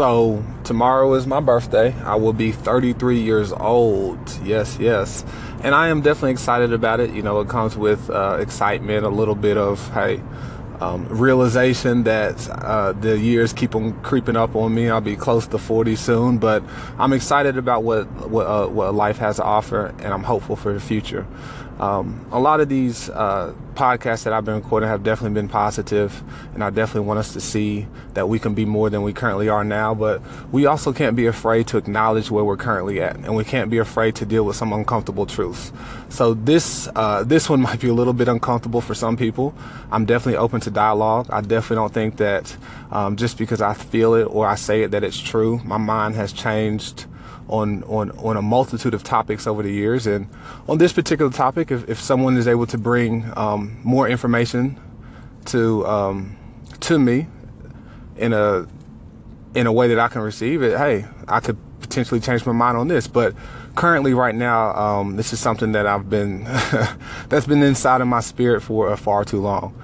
So, tomorrow is my birthday. I will be 33 years old. Yes, yes. And I am definitely excited about it. You know, it comes with uh, excitement, a little bit of, hey, um, realization that uh, the years keep on creeping up on me. I'll be close to 40 soon, but I'm excited about what what, uh, what life has to offer, and I'm hopeful for the future. Um, a lot of these uh, podcasts that I've been recording have definitely been positive, and I definitely want us to see that we can be more than we currently are now. But we also can't be afraid to acknowledge where we're currently at, and we can't be afraid to deal with some uncomfortable truths. So this uh, this one might be a little bit uncomfortable for some people. I'm definitely open to dialogue. I definitely don't think that um, just because I feel it or I say it that it's true. My mind has changed on, on, on a multitude of topics over the years. And on this particular topic, if, if someone is able to bring um, more information to, um, to me in a, in a way that I can receive it, hey, I could potentially change my mind on this. But currently, right now, um, this is something that I've been, that's been inside of my spirit for uh, far too long.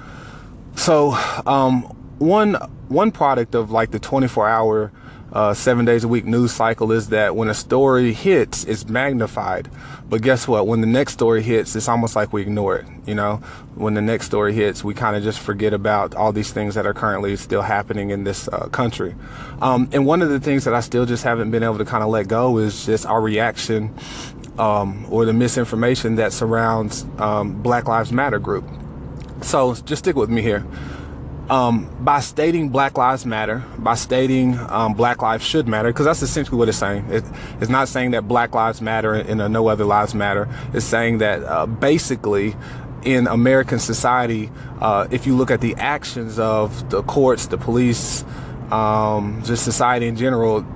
So, um, one, one product of like the 24 hour uh, seven days a week news cycle is that when a story hits, it's magnified. But guess what? When the next story hits, it's almost like we ignore it. You know, when the next story hits, we kind of just forget about all these things that are currently still happening in this uh, country. Um, and one of the things that I still just haven't been able to kind of let go is just our reaction um, or the misinformation that surrounds um, Black Lives Matter group. So just stick with me here um, by stating Black Lives Matter, by stating um, Black Lives should matter, because that's essentially what it's saying. It, it's not saying that Black Lives Matter and, and no other lives matter. It's saying that uh, basically in American society, uh, if you look at the actions of the courts, the police, um, just society in general,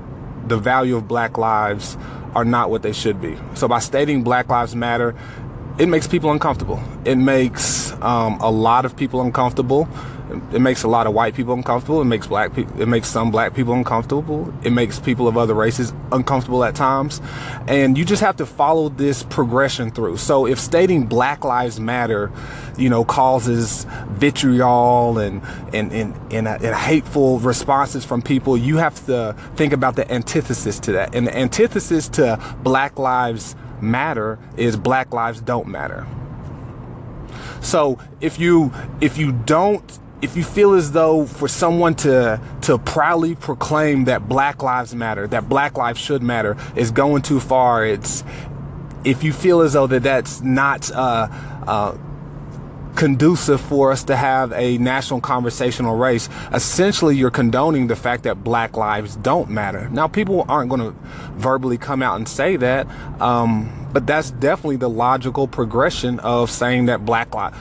the value of black lives are not what they should be. So by stating Black Lives Matter, it makes people uncomfortable. It makes um, a lot of people uncomfortable. It makes a lot of white people uncomfortable. It makes black people, it makes some black people uncomfortable. It makes people of other races uncomfortable at times. And you just have to follow this progression through. So if stating Black Lives Matter, you know, causes vitriol and, and, and, and, uh, and hateful responses from people, you have to think about the antithesis to that. And the antithesis to Black Lives Matter is Black Lives Don't Matter. So if you if you don't if you feel as though for someone to to proudly proclaim that black lives matter that black lives should matter is going too far it's if you feel as though that that's not uh, uh, conducive for us to have a national conversational race essentially you're condoning the fact that black lives don't matter. Now people aren't going to verbally come out and say that um, but that's definitely the logical progression of saying that black lives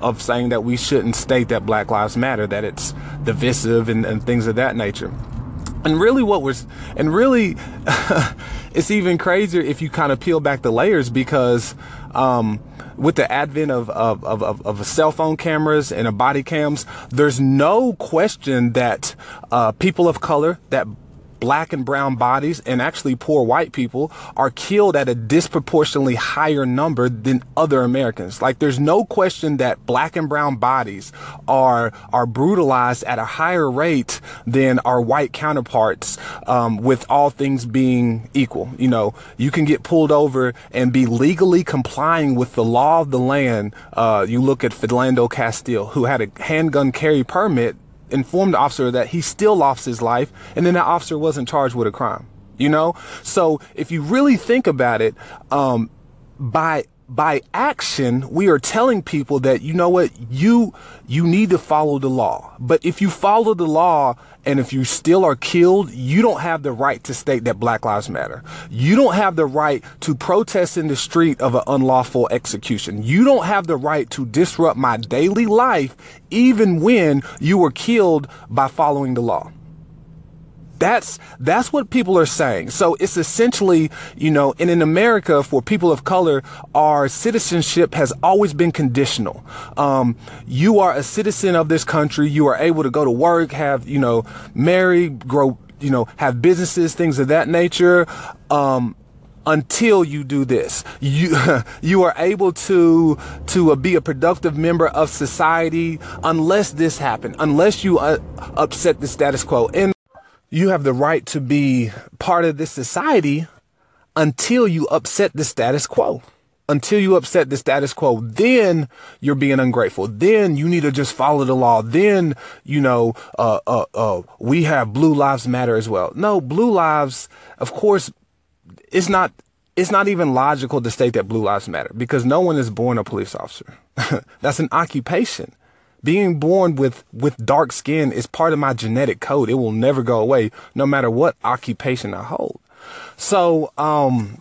of saying that we shouldn't state that Black Lives Matter, that it's divisive and, and things of that nature. And really, what was, and really, it's even crazier if you kind of peel back the layers because um, with the advent of, of, of, of, cell phone cameras and body cams, there's no question that uh, people of color, that black and brown bodies and actually poor white people are killed at a disproportionately higher number than other Americans. Like there's no question that black and brown bodies are are brutalized at a higher rate than our white counterparts. Um, with all things being equal, you know, you can get pulled over and be legally complying with the law of the land. Uh, you look at Philando Castile, who had a handgun carry permit informed the officer that he still lost his life and then that officer wasn't charged with a crime you know? So if you really think about it um, by by action, we are telling people that, you know what, you, you need to follow the law. But if you follow the law and if you still are killed, you don't have the right to state that Black Lives Matter. You don't have the right to protest in the street of an unlawful execution. You don't have the right to disrupt my daily life, even when you were killed by following the law. That's that's what people are saying. So it's essentially, you know, and in America for people of color, our citizenship has always been conditional. Um, you are a citizen of this country. You are able to go to work, have you know, marry, grow, you know, have businesses, things of that nature. Um, until you do this. You you are able to to uh, be a productive member of society unless this happens. Unless you uh, upset the status quo. And you have the right to be part of this society until you upset the status quo. Until you upset the status quo, then you're being ungrateful. Then you need to just follow the law. Then, you know, uh, uh, uh, we have blue lives matter as well. No, blue lives, of course, it's not, it's not even logical to state that blue lives matter because no one is born a police officer. That's an occupation. Being born with, with dark skin is part of my genetic code. It will never go away, no matter what occupation I hold. So, um,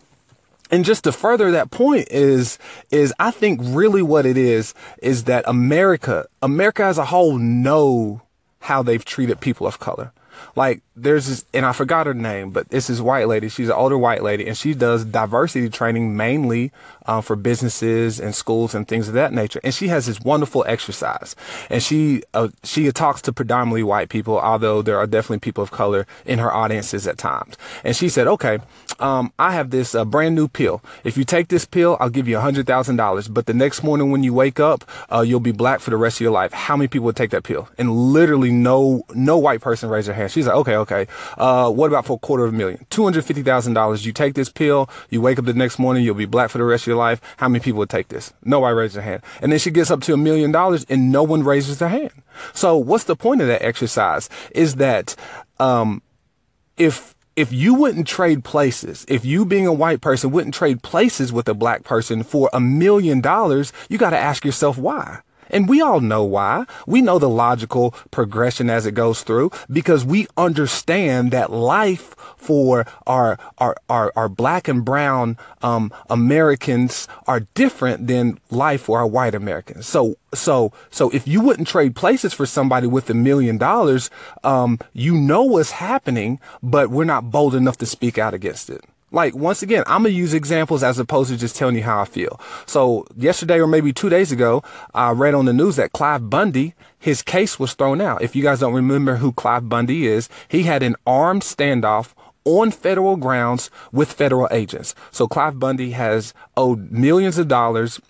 and just to further that point is, is I think really what it is, is that America, America as a whole know how they've treated people of color. Like there's this, and I forgot her name, but this is white lady. She's an older white lady, and she does diversity training mainly uh, for businesses and schools and things of that nature. And she has this wonderful exercise, and she uh, she talks to predominantly white people, although there are definitely people of color in her audiences at times. And she said, "Okay, um, I have this uh, brand new pill. If you take this pill, I'll give you a hundred thousand dollars. But the next morning when you wake up, uh, you'll be black for the rest of your life. How many people would take that pill?" And literally, no no white person raised their hand. She's like, "Okay, okay." Okay. Uh, what about for a quarter of a million? $250,000. You take this pill, you wake up the next morning, you'll be black for the rest of your life. How many people would take this? Nobody raises their hand. And then she gets up to a million dollars and no one raises their hand. So what's the point of that exercise is that, um, if, if you wouldn't trade places, if you being a white person wouldn't trade places with a black person for a million dollars, you got to ask yourself why. And we all know why. We know the logical progression as it goes through because we understand that life for our our our, our black and brown um, Americans are different than life for our white Americans. So so so if you wouldn't trade places for somebody with a million dollars, um, you know what's happening, but we're not bold enough to speak out against it. Like, once again, I'm going to use examples as opposed to just telling you how I feel. So, yesterday or maybe two days ago, I read on the news that Clive Bundy, his case was thrown out. If you guys don't remember who Clive Bundy is, he had an armed standoff on federal grounds with federal agents. So, Clive Bundy has owed millions of dollars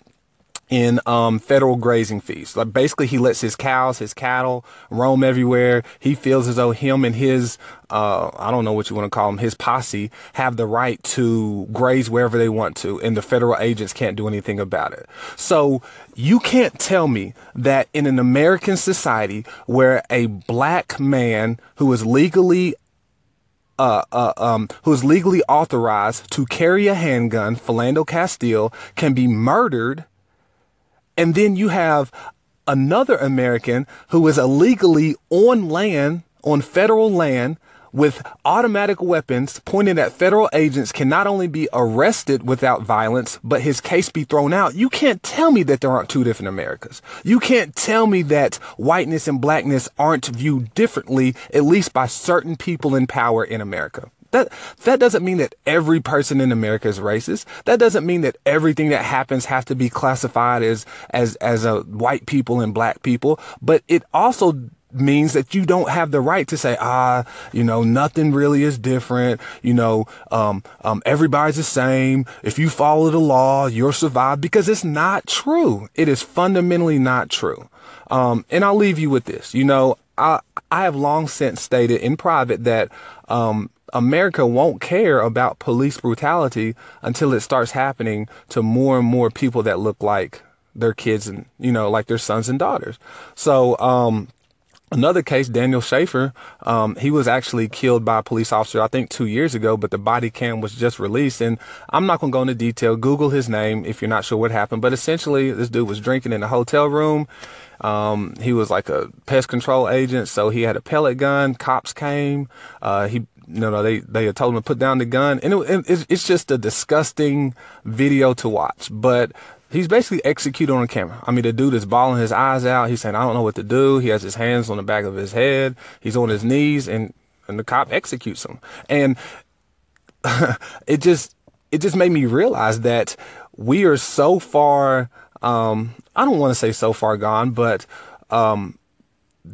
in um, federal grazing fees. Like basically, he lets his cows, his cattle roam everywhere. He feels as though him and his uh, I don't know what you want to call him, his posse have the right to graze wherever they want to, and the federal agents can't do anything about it. So you can't tell me that in an American society where a black man who is legally uh, uh, um, who is legally authorized to carry a handgun, Philando Castile, can be murdered and then you have another American who is illegally on land, on federal land, with automatic weapons pointed at federal agents can not only be arrested without violence, but his case be thrown out. You can't tell me that there aren't two different Americas. You can't tell me that whiteness and blackness aren't viewed differently, at least by certain people in power in America. That that doesn't mean that every person in America is racist. That doesn't mean that everything that happens has to be classified as as as a white people and black people. But it also means that you don't have the right to say, ah, you know, nothing really is different. You know, um, um, everybody's the same. If you follow the law, you'll survive because it's not true. It is fundamentally not true. Um, and I'll leave you with this. You know, I, I have long since stated in private that, um, America won't care about police brutality until it starts happening to more and more people that look like their kids and, you know, like their sons and daughters. So, um, Another case, Daniel Shaffer, um, he was actually killed by a police officer, I think two years ago, but the body cam was just released. And I'm not going to go into detail. Google his name if you're not sure what happened. But essentially, this dude was drinking in a hotel room. Um, he was like a pest control agent, so he had a pellet gun. Cops came. Uh, he you know, they, they told him to put down the gun. And it, it's just a disgusting video to watch. But he's basically executed on camera. I mean, the dude is bawling his eyes out. He's saying, I don't know what to do. He has his hands on the back of his head. He's on his knees and, and the cop executes him. And it just, it just made me realize that we are so far, um, I don't want to say so far gone, but, um,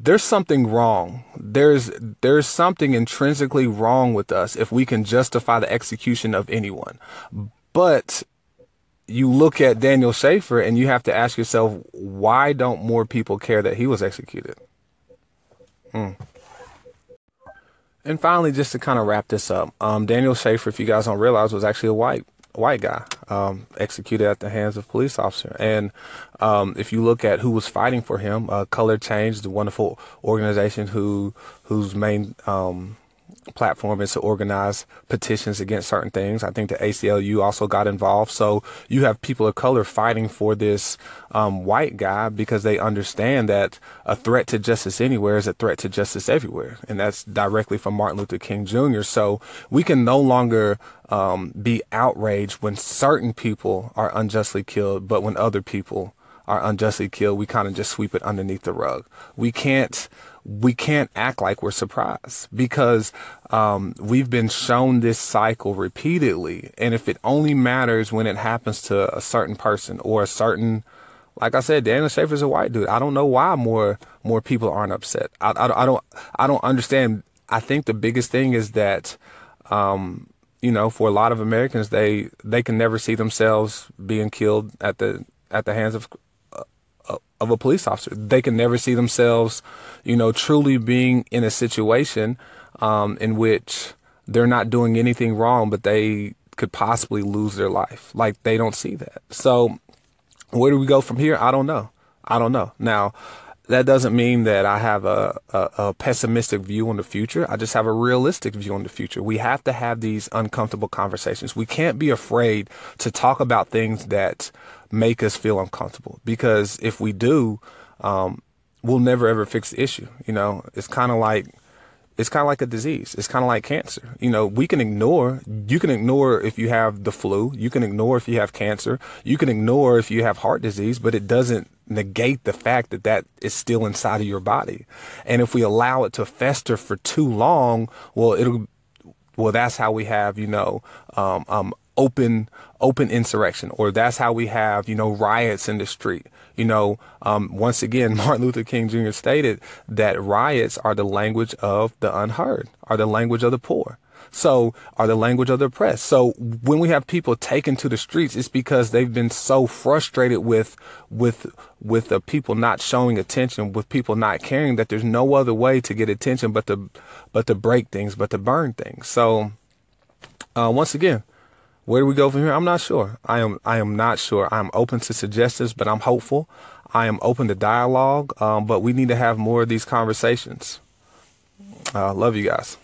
there's something wrong. There's there's something intrinsically wrong with us if we can justify the execution of anyone. But you look at Daniel Schaefer and you have to ask yourself, why don't more people care that he was executed? Hmm. and finally, just to kind of wrap this up, um, Daniel Schaefer, if you guys don't realize, was actually a white white guy um, executed at the hands of police officer. And um, if you look at who was fighting for him, uh, Color Change, the wonderful organization who whose main um, platform is to organize petitions against certain things. I think the ACLU also got involved. So you have people of color fighting for this um, white guy because they understand that a threat to justice anywhere is a threat to justice everywhere. And that's directly from Martin Luther King Jr. So we can no longer um, be outraged when certain people are unjustly killed, but when other people are unjustly killed, we kind of just sweep it underneath the rug. We can't we can't act like we're surprised because um, we've been shown this cycle repeatedly. And if it only matters when it happens to a certain person or a certain, like I said, Daniel Schaefer's a white dude. I don't know why more more people aren't upset. I, I, I don't I don't understand. I think the biggest thing is that. Um, you know, for a lot of Americans, they they can never see themselves being killed at the at the hands of of a police officer. They can never see themselves, you know, truly being in a situation um, in which they're not doing anything wrong, but they could possibly lose their life. Like they don't see that. So where do we go from here? I don't know. I don't know. Now, that doesn't mean that I have a, a, a, pessimistic view on the future. I just have a realistic view on the future. We have to have these uncomfortable conversations. We can't be afraid to talk about things that make us feel uncomfortable because if we do, um, we'll never ever fix the issue. You know, it's kind of like it's kind of like a disease. It's kind of like cancer. You know, we can ignore, you can ignore if you have the flu. You can ignore if you have cancer. You can ignore if you have heart disease, but it doesn't negate the fact that that is still inside of your body. And if we allow it to fester for too long, well, it'll, well, that's how we have, you know, um, um, open open insurrection or that's how we have you know riots in the street. You know um, once again martin luther king jr stated that riots are the language of the unheard are the language of the poor. So are the language of the oppressed. So when we have people taken to the streets it's because they've been so frustrated with with with the people not showing attention with people not caring that there's no other way to get attention but to but to break things but to burn things. So uh, once again where do we go from here? I'm not sure. I am I am not sure. I'm open to suggestions, but I'm hopeful. I am open to dialogue, um, but we need to have more of these conversations. Uh, love you guys.